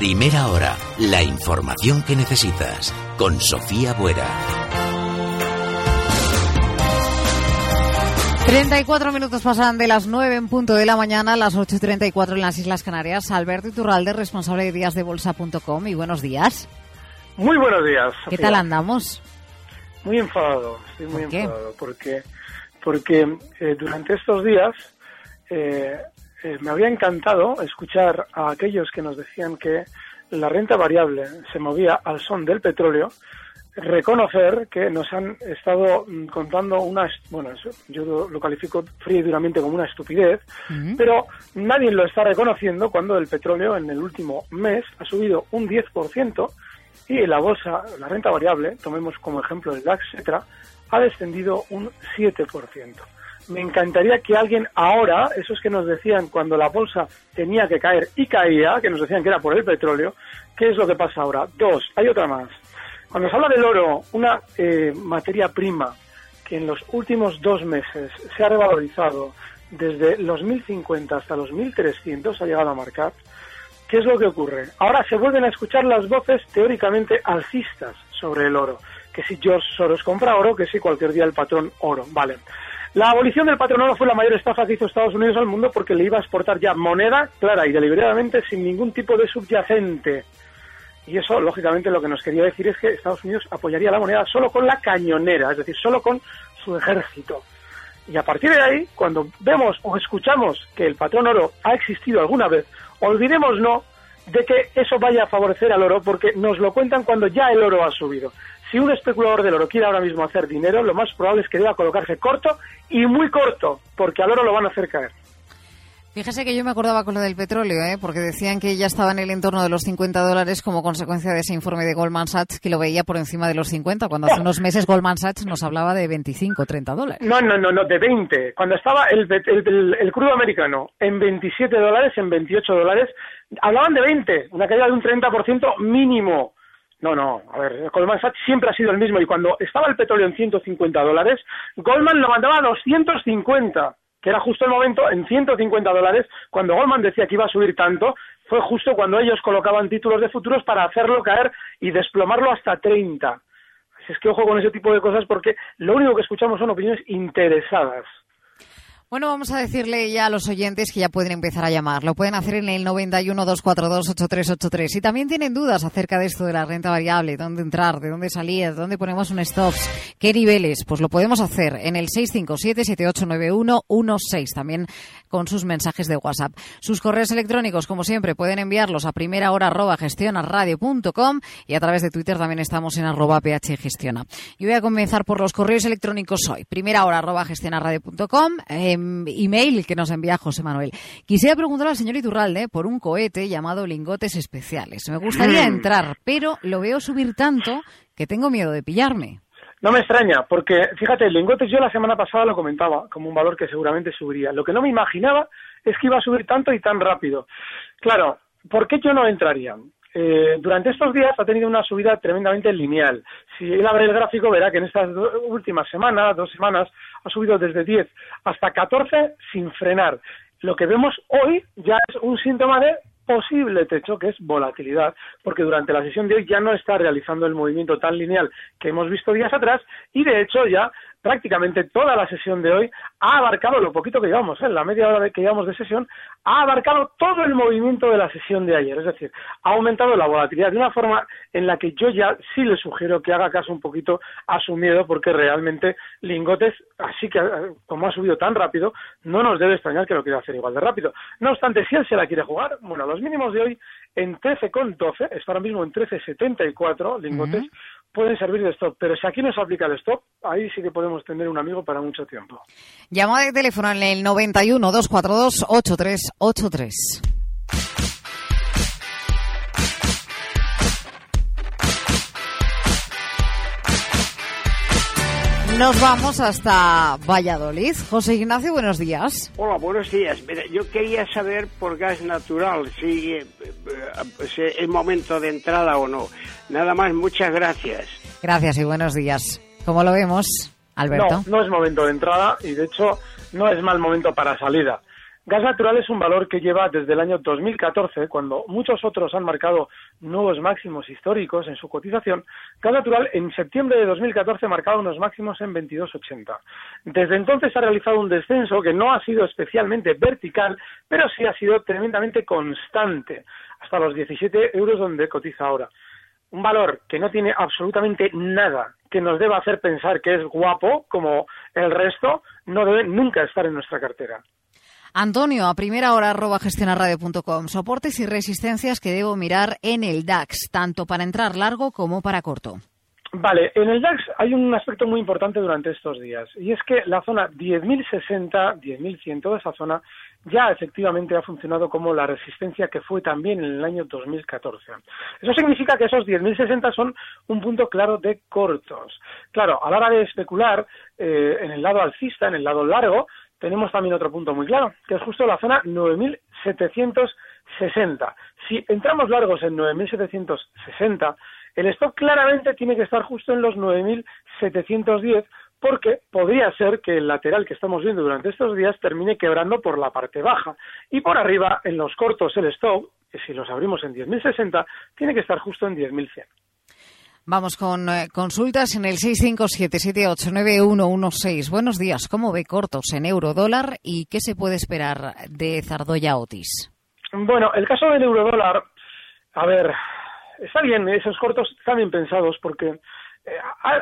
Primera hora, la información que necesitas con Sofía Buera. 34 minutos pasan de las 9 en punto de la mañana a las 8.34 en las Islas Canarias. Alberto Iturralde, responsable de díasdebolsa.com y buenos días. Muy buenos días. ¿Qué tal andamos? Muy enfadado, estoy muy enfadado porque, porque eh, durante estos días eh, eh, me habría encantado escuchar a aquellos que nos decían que la renta variable se movía al son del petróleo, reconocer que nos han estado mm, contando una, bueno, yo lo califico frío y duramente como una estupidez, pero nadie lo está reconociendo cuando el petróleo en el último mes ha subido un 10% y la bolsa, la renta variable, tomemos como ejemplo el DAX, etcétera, ha descendido un 7% me encantaría que alguien ahora, esos que nos decían cuando la bolsa tenía que caer y caía, que nos decían que era por el petróleo, ¿qué es lo que pasa ahora? Dos, hay otra más. Cuando se habla del oro, una eh, materia prima que en los últimos dos meses se ha revalorizado desde los 1050 hasta los 1300, ha llegado a marcar, ¿qué es lo que ocurre? Ahora se vuelven a escuchar las voces teóricamente alcistas sobre el oro, que si George Soros compra oro, que si cualquier día el patrón oro, vale. La abolición del patronado fue la mayor estafa que hizo Estados Unidos al mundo porque le iba a exportar ya moneda clara y deliberadamente sin ningún tipo de subyacente. Y eso, lógicamente, lo que nos quería decir es que Estados Unidos apoyaría la moneda solo con la cañonera, es decir, solo con su ejército. Y a partir de ahí, cuando vemos o escuchamos que el patrón oro ha existido alguna vez, olvidemos no de que eso vaya a favorecer al oro porque nos lo cuentan cuando ya el oro ha subido. Si un especulador del oro quiere ahora mismo hacer dinero, lo más probable es que deba colocarse corto y muy corto, porque al oro lo van a hacer caer. Fíjese que yo me acordaba con lo del petróleo, ¿eh? porque decían que ya estaba en el entorno de los 50 dólares como consecuencia de ese informe de Goldman Sachs que lo veía por encima de los 50, cuando hace unos meses Goldman Sachs nos hablaba de 25 o 30 dólares. No, no, no, no, de 20. Cuando estaba el, el, el, crudo americano en 27 dólares, en 28 dólares, hablaban de 20, una caída de un 30% mínimo. No, no, a ver, Goldman Sachs siempre ha sido el mismo y cuando estaba el petróleo en 150 dólares, Goldman lo mandaba a 250, que era justo el momento en 150 dólares, cuando Goldman decía que iba a subir tanto, fue justo cuando ellos colocaban títulos de futuros para hacerlo caer y desplomarlo hasta 30. Así es que ojo con ese tipo de cosas porque lo único que escuchamos son opiniones interesadas. Bueno, vamos a decirle ya a los oyentes que ya pueden empezar a llamar. Lo pueden hacer en el 91 242 8383. Si también tienen dudas acerca de esto de la renta variable, dónde entrar, de dónde salir, dónde ponemos un stop, qué niveles, pues lo podemos hacer en el 657 789116. También con sus mensajes de WhatsApp. Sus correos electrónicos, como siempre, pueden enviarlos a primera hora arroba gestionaradio.com y a través de Twitter también estamos en arroba phgestiona. Yo voy a comenzar por los correos electrónicos hoy. Primera hora arroba gestionaradio.com, em, email que nos envía José Manuel. Quisiera preguntar al señor Iturralde por un cohete llamado lingotes especiales. Me gustaría mm. entrar, pero lo veo subir tanto que tengo miedo de pillarme. No me extraña, porque fíjate, lingotes yo la semana pasada lo comentaba como un valor que seguramente subiría. Lo que no me imaginaba es que iba a subir tanto y tan rápido. Claro, ¿por qué yo no entraría? Eh, durante estos días ha tenido una subida tremendamente lineal. Si él abre el gráfico verá que en estas últimas semanas, dos semanas, ha subido desde 10 hasta 14 sin frenar. Lo que vemos hoy ya es un síntoma de posible techo, que es volatilidad, porque durante la sesión de hoy ya no está realizando el movimiento tan lineal que hemos visto días atrás y de hecho ya prácticamente toda la sesión de hoy ha abarcado lo poquito que llevamos, ¿eh? la media hora que llevamos de sesión, ha abarcado todo el movimiento de la sesión de ayer. Es decir, ha aumentado la volatilidad de una forma en la que yo ya sí le sugiero que haga caso un poquito a su miedo, porque realmente lingotes, así que eh, como ha subido tan rápido, no nos debe extrañar que lo quiera hacer igual de rápido. No obstante, si él se la quiere jugar, bueno, los mínimos de hoy en 13,12, está ahora mismo en 13,74 lingotes, pueden servir de stop. Pero si aquí no se aplica el stop, ahí sí que podemos tener un amigo para mucho tiempo. Llama de teléfono en el 91 242 8383. Nos vamos hasta Valladolid. José Ignacio, buenos días. Hola, buenos días. yo quería saber por gas natural si eh, eh, es momento de entrada o no. Nada más, muchas gracias. Gracias y buenos días. ¿Cómo lo vemos, Alberto? No, no es momento de entrada y de hecho no es mal momento para salida. Gas natural es un valor que lleva desde el año 2014, cuando muchos otros han marcado nuevos máximos históricos en su cotización. Gas natural en septiembre de 2014 ha marcado unos máximos en 22,80. Desde entonces ha realizado un descenso que no ha sido especialmente vertical, pero sí ha sido tremendamente constante, hasta los 17 euros donde cotiza ahora. Un valor que no tiene absolutamente nada que nos deba hacer pensar que es guapo, como el resto, no debe nunca estar en nuestra cartera. Antonio, a primera hora arroba gestionarradio.com. Soportes y resistencias que debo mirar en el DAX, tanto para entrar largo como para corto. Vale, en el DAX hay un aspecto muy importante durante estos días y es que la zona 10.060, 10.100, toda esa zona ya efectivamente ha funcionado como la resistencia que fue también en el año 2014. Eso significa que esos 10.060 son un punto claro de cortos. Claro, a la hora de especular eh, en el lado alcista, en el lado largo, tenemos también otro punto muy claro, que es justo la zona 9.760. Si entramos largos en 9.760, el stock claramente tiene que estar justo en los 9.710 porque podría ser que el lateral que estamos viendo durante estos días termine quebrando por la parte baja y por arriba en los cortos el stock, que si los abrimos en 10.060, tiene que estar justo en 10.100. Vamos con eh, consultas en el 657789116. Buenos días. ¿Cómo ve cortos en euro dólar y qué se puede esperar de Zardoya Otis? Bueno, el caso del euro dólar, a ver, está bien, esos cortos están bien pensados porque eh,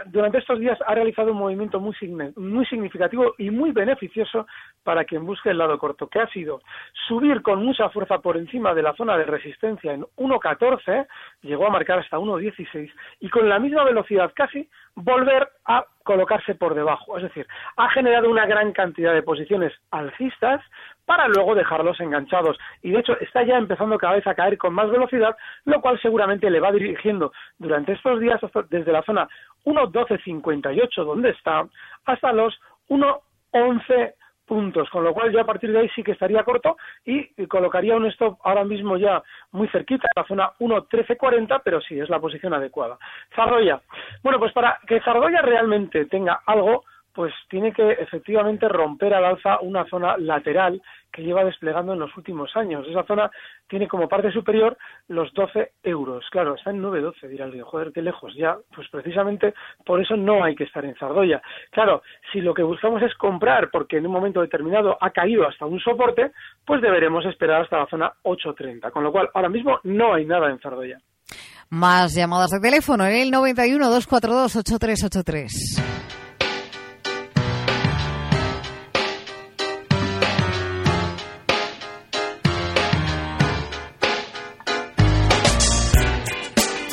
durante estos días ha realizado un movimiento muy, muy significativo y muy beneficioso para quien busque el lado corto, que ha sido subir con mucha fuerza por encima de la zona de resistencia en 1.14, llegó a marcar hasta 1.16, y con la misma velocidad casi volver a colocarse por debajo. Es decir, ha generado una gran cantidad de posiciones alcistas para luego dejarlos enganchados. Y de hecho está ya empezando cada vez a caer con más velocidad, lo cual seguramente le va dirigiendo durante estos días desde la zona 1.1258 donde está hasta los 1.11 puntos, con lo cual yo a partir de ahí sí que estaría corto y colocaría un stop ahora mismo ya muy cerquita, en la zona 1.1340, pero sí, es la posición adecuada. Zardoya. Bueno, pues para que Zardoya realmente tenga algo, pues tiene que efectivamente romper al alza una zona lateral que lleva desplegando en los últimos años. Esa zona tiene como parte superior los 12 euros. Claro, está en 9,12, dirá alguien, joder, qué lejos. Ya, pues precisamente por eso no hay que estar en Zardoya. Claro, si lo que buscamos es comprar porque en un momento determinado ha caído hasta un soporte, pues deberemos esperar hasta la zona 8,30. Con lo cual, ahora mismo no hay nada en Zardoya. Más llamadas de teléfono en el 91 242 8383.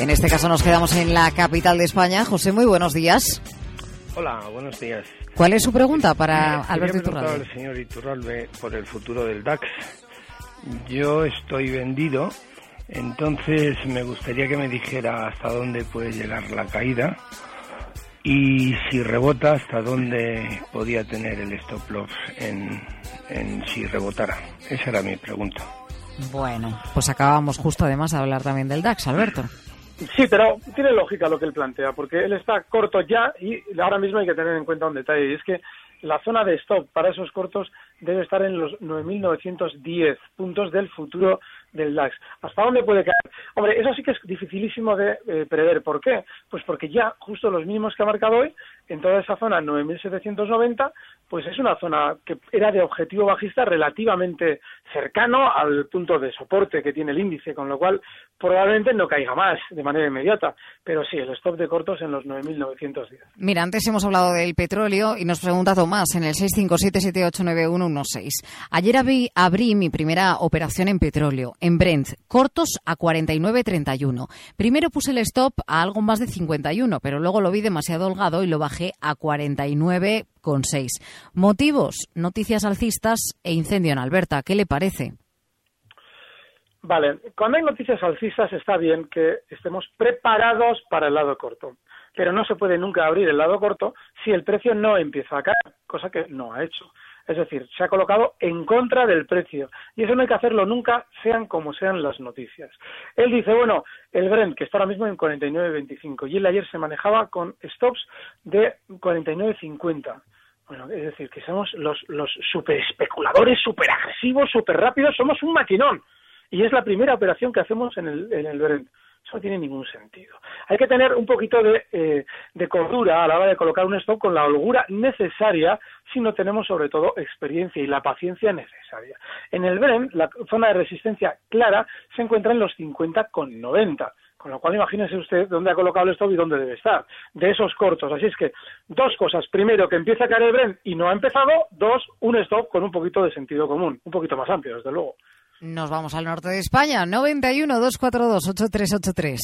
En este caso nos quedamos en la capital de España. José, muy buenos días. Hola, buenos días. ¿Cuál es su pregunta para Alberto Iturralde? al señor Iturralde por el futuro del DAX. Yo estoy vendido, entonces me gustaría que me dijera hasta dónde puede llegar la caída y si rebota, hasta dónde podía tener el stop loss en, en si rebotara. Esa era mi pregunta. Bueno, pues acabamos justo además de hablar también del DAX, Alberto. Sí, pero tiene lógica lo que él plantea, porque él está corto ya y ahora mismo hay que tener en cuenta un detalle, y es que la zona de stop para esos cortos debe estar en los 9.910 puntos del futuro del DAX. ¿Hasta dónde puede caer? Hombre, eso sí que es dificilísimo de eh, prever. ¿Por qué? Pues porque ya justo los mínimos que ha marcado hoy, en toda esa zona 9.790, pues es una zona que era de objetivo bajista relativamente cercano al punto de soporte que tiene el índice, con lo cual probablemente no caiga más de manera inmediata. Pero sí, el stop de cortos en los 9.910. Mira, antes hemos hablado del petróleo y nos pregunta Tomás en el 657789116. Ayer abrí mi primera operación en petróleo en Brent, cortos a 49.31. Primero puse el stop a algo más de 51, pero luego lo vi demasiado holgado y lo bajé a 49,6. Motivos, noticias alcistas e incendio en Alberta. ¿Qué le parece? Vale, cuando hay noticias alcistas está bien que estemos preparados para el lado corto pero no se puede nunca abrir el lado corto si el precio no empieza a caer, cosa que no ha hecho. Es decir, se ha colocado en contra del precio. Y eso no hay que hacerlo nunca, sean como sean las noticias. Él dice, bueno, el Brent, que está ahora mismo en 49.25, y él ayer se manejaba con stops de 49.50. Bueno, es decir, que somos los, los super especuladores, super agresivos, super rápidos, somos un maquinón. Y es la primera operación que hacemos en el, en el Brent. Eso no tiene ningún sentido. Hay que tener un poquito de, eh, de cordura a la hora de colocar un stop con la holgura necesaria si no tenemos sobre todo experiencia y la paciencia necesaria. En el Brent, la zona de resistencia clara se encuentra en los 50 con 90. Con lo cual, imagínese usted dónde ha colocado el stop y dónde debe estar. De esos cortos. Así es que, dos cosas. Primero, que empieza a caer el Brent y no ha empezado. Dos, un stop con un poquito de sentido común. Un poquito más amplio, desde luego. Nos vamos al norte de España, 91 242 8383.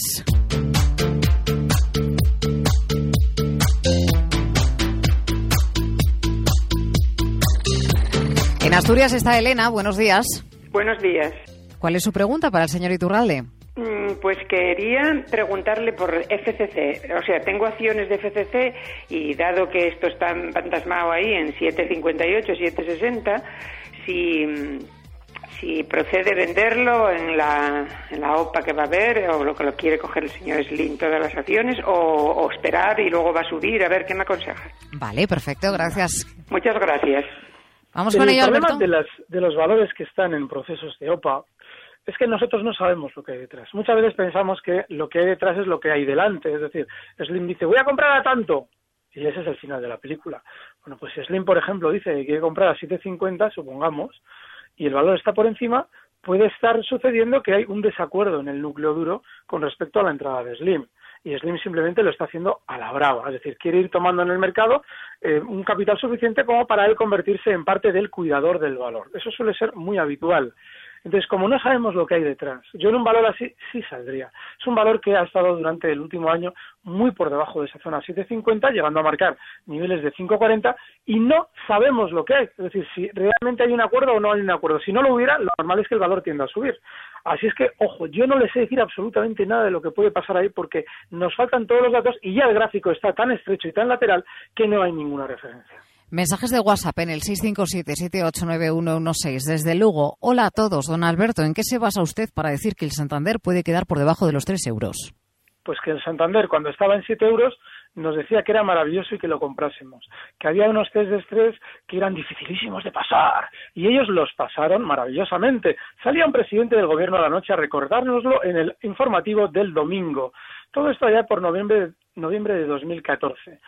En Asturias está Elena, buenos días. Buenos días. ¿Cuál es su pregunta para el señor Iturralde? Mm, pues quería preguntarle por FCC. O sea, tengo acciones de FCC y dado que esto está fantasmado ahí en 7.58, 7.60, si si procede venderlo en la, en la OPA que va a haber, o lo que lo quiere coger el señor Slim, todas las acciones, o, esperar y luego va a subir, a ver qué me aconseja. Vale, perfecto, gracias. Muchas gracias. Vamos con ello, Alberto. El problema de, de los valores que están en procesos de OPA es que nosotros no sabemos lo que hay detrás. Muchas veces pensamos que lo que hay detrás es lo que hay delante. Es decir, Slim dice, voy a comprar a tanto. Y ese es el final de la película. Bueno, pues si Slim, por ejemplo, dice que quiere comprar a 7.50, supongamos, y el valor está por encima, puede estar sucediendo que hay un desacuerdo en el núcleo duro con respecto a la entrada de Slim. Y Slim simplemente lo está haciendo a la brava, es decir, quiere ir tomando en el mercado eh, un capital suficiente como para él convertirse en parte del cuidador del valor. Eso suele ser muy habitual. Entonces, como no sabemos lo que hay detrás, yo en un valor así sí saldría. Es un valor que ha estado durante el último año muy por debajo de esa zona 7.50, llegando a marcar niveles de 5.40 y no sabemos lo que hay. Es decir, si realmente hay un acuerdo o no hay un acuerdo. Si no lo hubiera, lo normal es que el valor tienda a subir. Así es que, ojo, yo no les sé decir absolutamente nada de lo que puede pasar ahí porque nos faltan todos los datos y ya el gráfico está tan estrecho y tan lateral que no hay ninguna referencia. Mensajes de WhatsApp en el 657-789116 desde Lugo. Hola a todos, don Alberto. ¿En qué se basa usted para decir que el Santander puede quedar por debajo de los 3 euros? Pues que el Santander, cuando estaba en 7 euros, nos decía que era maravilloso y que lo comprásemos, que había unos test de estrés que eran dificilísimos de pasar y ellos los pasaron maravillosamente. Salía un presidente del gobierno a la noche a recordárnoslo en el informativo del domingo. Todo esto allá por noviembre, noviembre de 2014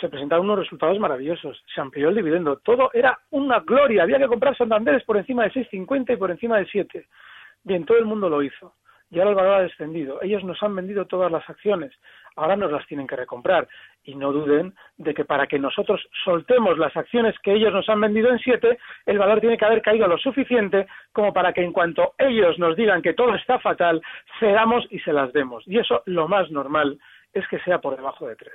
se presentaron unos resultados maravillosos, se amplió el dividendo, todo era una gloria, había que comprar Santanderes por encima de 6,50 y por encima de 7. Bien, todo el mundo lo hizo. Y ahora el valor ha descendido. Ellos nos han vendido todas las acciones, ahora nos las tienen que recomprar. Y no duden de que para que nosotros soltemos las acciones que ellos nos han vendido en 7, el valor tiene que haber caído lo suficiente como para que en cuanto ellos nos digan que todo está fatal, cedamos y se las demos. Y eso lo más normal es que sea por debajo de 3.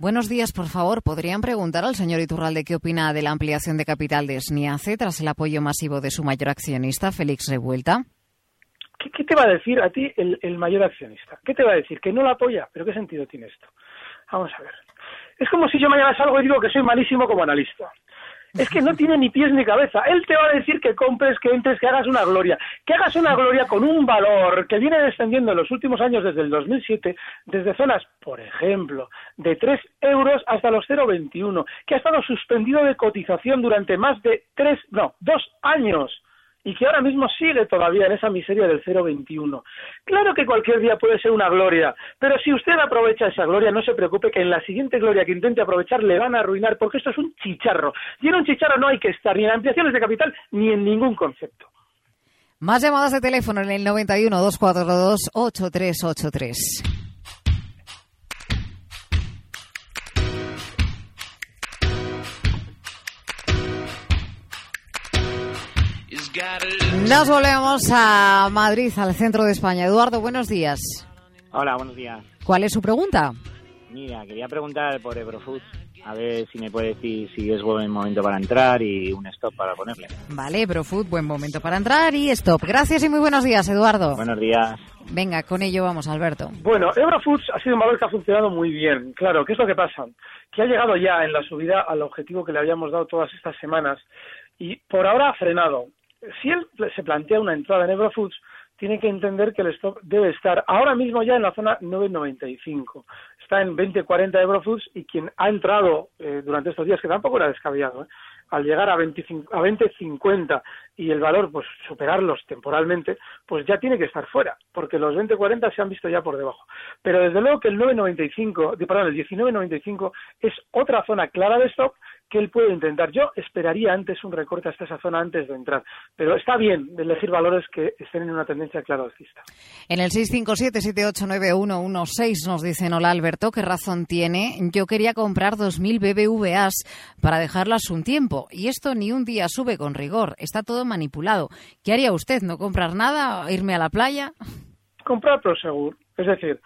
Buenos días, por favor. ¿Podrían preguntar al señor Iturralde qué opina de la ampliación de capital de SNIACE tras el apoyo masivo de su mayor accionista, Félix Revuelta? ¿Qué, te va a decir a ti el, mayor accionista? ¿Qué te va a decir? ¿Que no lo apoya? ¿Pero qué sentido tiene esto? Vamos a ver. Es como si yo mañana salgo y digo que soy malísimo como analista es que no tiene ni pies ni cabeza. Él te va a decir que compres, que entres, que hagas una gloria. Que hagas una gloria con un valor que viene descendiendo en los últimos años desde el 2007, desde zonas, por ejemplo, de 3 euros hasta los 0,21, que ha estado suspendido de cotización durante más de 3, no, 2 años y que ahora mismo sigue todavía en esa miseria del 0,21. Claro que cualquier día puede ser una gloria, pero si usted aprovecha esa gloria, no se preocupe que en la siguiente gloria que intente aprovechar le van a arruinar, porque esto es un chicharro. Y en un chicharro no hay que estar ni en ampliaciones de capital ni en ningún concepto. Más llamadas de teléfono en el 91 242 Nos volvemos a Madrid, al centro de España. Eduardo, buenos días. Hola, buenos días. ¿Cuál es su pregunta? Mira, quería preguntar por Eurofoods, a ver si me puede decir si es buen momento para entrar y un stop para ponerle. Vale, Eurofood, buen momento para entrar y stop. Gracias y muy buenos días, Eduardo. Buenos días. Venga, con ello vamos, Alberto. Bueno, Eurofoods ha sido un valor que ha funcionado muy bien. Claro, ¿qué es lo que pasa? Que ha llegado ya en la subida al objetivo que le habíamos dado todas estas semanas y por ahora ha frenado. Si él se plantea una entrada en Eurofoods, tiene que entender que el stop debe estar ahora mismo ya en la zona 9.95. Está en 20.40 Eurofoods y quien ha entrado eh, durante estos días, que tampoco era descabellado, ¿eh? al llegar a 25, a 20.50 y el valor pues superarlos temporalmente, pues ya tiene que estar fuera, porque los 20.40 se han visto ya por debajo. Pero desde luego que el 9.95, perdón, el 19.95 es otra zona clara de stop que él puede intentar. Yo esperaría antes un recorte hasta esa zona antes de entrar, pero está bien de elegir valores que estén en una tendencia clara alcista. En el 657-789116 nos dicen, hola Alberto, ¿qué razón tiene? Yo quería comprar 2.000 BBVAs para dejarlas un tiempo y esto ni un día sube con rigor, está todo manipulado. ¿Qué haría usted? ¿No comprar nada? ¿Irme a la playa? Comprar Prosegur. Es decir,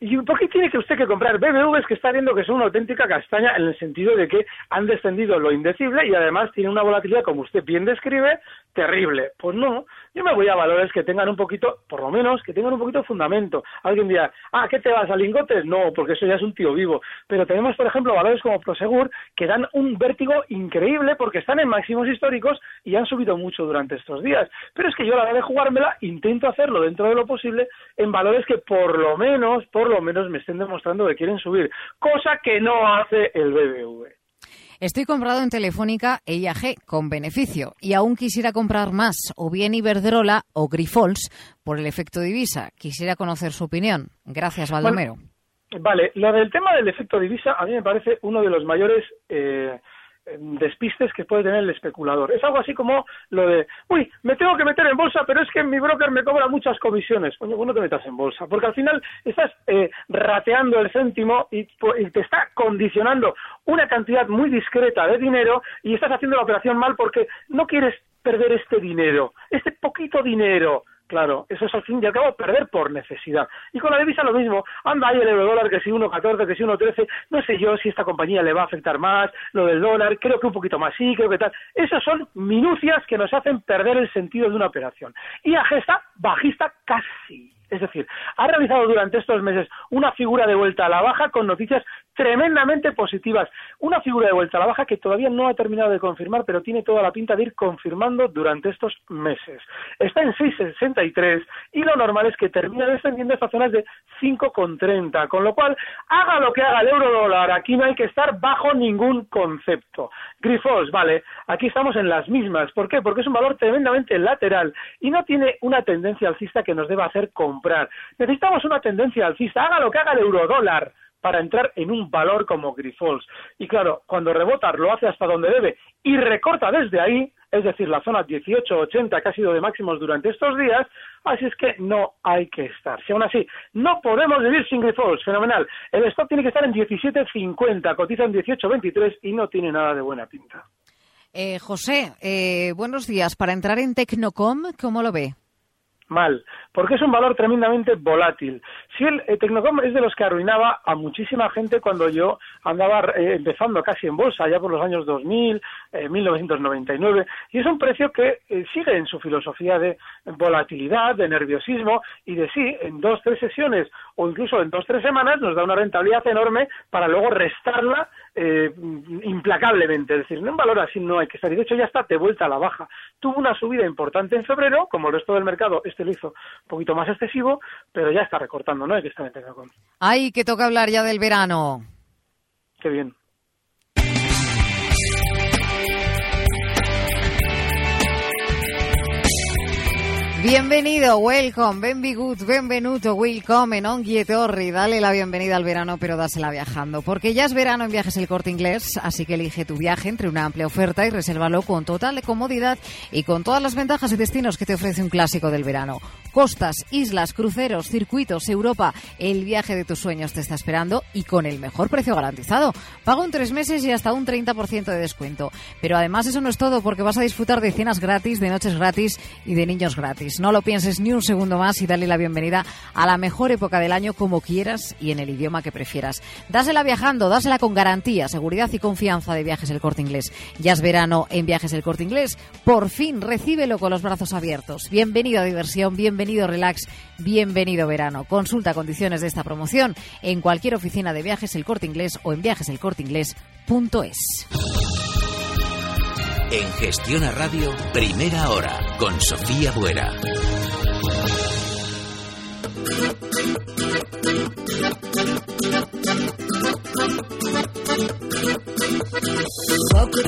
¿y por qué tiene que usted que comprar BBVs que está viendo que son una auténtica castaña en el sentido de que han descendido lo indecible y además tiene una volatilidad, como usted bien describe, terrible? Pues no, yo me voy a valores que tengan un poquito, por lo menos, que tengan un poquito de fundamento. Alguien dirá, ah, ¿qué te vas a lingotes? No, porque eso ya es un tío vivo. Pero tenemos, por ejemplo, valores como Prosegur que dan un vértigo increíble porque están en máximos históricos y han subido mucho durante estos días. Pero es que yo a la hora de jugármela intento hacerlo dentro de lo posible en valores que por lo menos, por lo menos me estén demostrando que quieren subir, cosa que no hace el BBV. Estoy comprado en Telefónica e IAG con beneficio y aún quisiera comprar más, o bien Iberdrola o Grifols, por el efecto divisa. Quisiera conocer su opinión. Gracias, Valdomero. vale, lo del tema del efecto divisa a mí me parece uno de los mayores eh, despistes que puede tener el especulador. Es algo así como lo de, uy, me tengo que meter en bolsa, pero es que mi broker me cobra muchas comisiones. Coño, pues no te metas en bolsa, porque al final estás eh, rateando el céntimo y, y, te está condicionando una cantidad muy discreta de dinero y estás haciendo la operación mal porque no quieres perder este dinero, este poquito dinero Claro, eso es al fin y al cabo perder por necesidad. Y con la divisa lo mismo. Anda ahí el euro dólar que si 1.14, que si 1.13. No sé yo si esta compañía le va a afectar más. Lo del dólar, creo que un poquito más sí, creo que tal. Esas son minucias que nos hacen perder el sentido de una operación. Y a está bajista casi. Es decir, ha realizado durante estos meses una figura de vuelta a la baja con noticias tremendamente positivas. Una figura de vuelta a la baja que todavía no ha terminado de confirmar, pero tiene toda la pinta de ir confirmando durante estos meses. Está en 6,63 y lo normal es que termine descendiendo estas zonas de 5,30, con lo cual, haga lo que haga el euro dólar, aquí no hay que estar bajo ningún concepto. Grifos, vale, aquí estamos en las mismas. ¿Por qué? Porque es un valor tremendamente lateral y no tiene una tendencia alcista que nos deba hacer comprar. Necesitamos una tendencia alcista, haga lo que haga el euro dólar para entrar en un valor como Grifols. Y claro, cuando rebota lo hace hasta donde debe y recorta desde ahí, es decir, la zona 18-80 que ha sido de máximos durante estos días, así es que no hay que estar. Si aún así no podemos vivir sin Grifols, fenomenal. El stock tiene que estar en 17.50, cotiza en 18.23 y no tiene nada de buena pinta. Eh, José, eh, buenos días. Para entrar en Tecnocom, ¿cómo lo ve? Mal, porque es un valor tremendamente volátil. Si el eh, Tecnocom es de los que arruinaba a muchísima gente cuando yo andaba eh, empezando casi en bolsa, ya por los años 2000, 1999, eh, y es un precio que sigue en su filosofía de volatilidad, de nerviosismo, y de sí, en dos, tres sesiones o incluso en dos, tres semanas nos da una rentabilidad enorme para luego restarla implacablemente. Es decir, en un valor así no hay que estar. Y de hecho ya está de vuelta a la baja. Tuvo una subida importante en febrero, como el resto del mercado, este lo hizo un poquito más excesivo, pero ya está recortando, ¿no? Hay que estar en con. Ay, que toca hablar ya del verano. Qué bien. Bienvenido, welcome, benvigut, benvenuto, welcome, en Torri. Dale la bienvenida al verano, pero dásela viajando. Porque ya es verano en Viajes El Corte Inglés, así que elige tu viaje entre una amplia oferta y resérvalo con total comodidad y con todas las ventajas y destinos que te ofrece un clásico del verano. Costas, islas, cruceros, circuitos, Europa. El viaje de tus sueños te está esperando y con el mejor precio garantizado. Paga un tres meses y hasta un 30% de descuento. Pero además eso no es todo porque vas a disfrutar de cenas gratis, de noches gratis y de niños gratis. No lo pienses ni un segundo más y dale la bienvenida a la mejor época del año como quieras y en el idioma que prefieras. Dásela viajando, dásela con garantía, seguridad y confianza de Viajes El Corte Inglés. Ya es verano en Viajes El Corte Inglés. Por fin, recíbelo con los brazos abiertos. Bienvenido a diversión, bienvenido relax, bienvenido verano. Consulta condiciones de esta promoción en cualquier oficina de Viajes El Corte Inglés o en viajeselcorteinglés.es. En Gestión a Radio, primera hora, con Sofía Buera.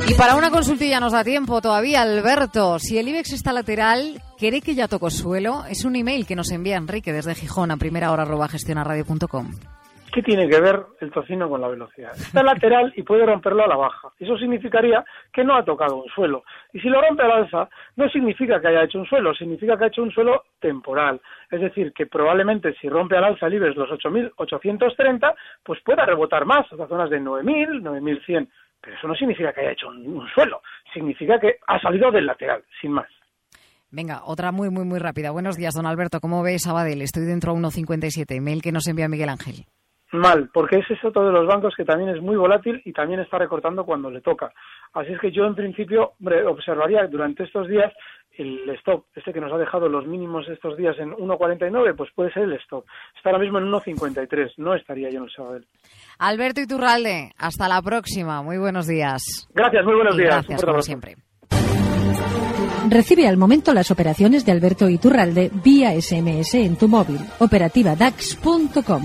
Y para una consultilla nos da tiempo todavía, Alberto. Si el IBEX está lateral, ¿cree que ya tocó suelo? Es un email que nos envía Enrique desde Gijón a primera hora arroba gestionaradio.com. ¿Qué tiene que ver el tocino con la velocidad? Está lateral y puede romperlo a la baja. Eso significaría que no ha tocado un suelo. Y si lo rompe al alza, no significa que haya hecho un suelo, significa que ha hecho un suelo temporal. Es decir, que probablemente si rompe al alza libres los 8.830, pues pueda rebotar más, a zonas de 9.000, 9.100. Pero eso no significa que haya hecho un, suelo, significa que ha salido del lateral, sin más. Venga, otra muy, muy, muy rápida. Buenos días, don Alberto. ¿Cómo ves Sabadell? Estoy dentro a 1.57, email que nos envía Miguel Ángel. Mal, porque ese es otro de los bancos que también es muy volátil y también está recortando cuando le toca. Así es que yo en principio observaría durante estos días el stop, este que nos ha dejado los mínimos estos días en 1.49, pues puede ser el stop. Está ahora mismo en 1.53, no estaría yo en el Sabadell. Alberto Iturralde, hasta la próxima, muy buenos días. Gracias, muy buenos días. Gracias, como siempre. Recibe al momento las operaciones de Alberto Iturralde vía SMS en tu móvil. Operativa DAX.com.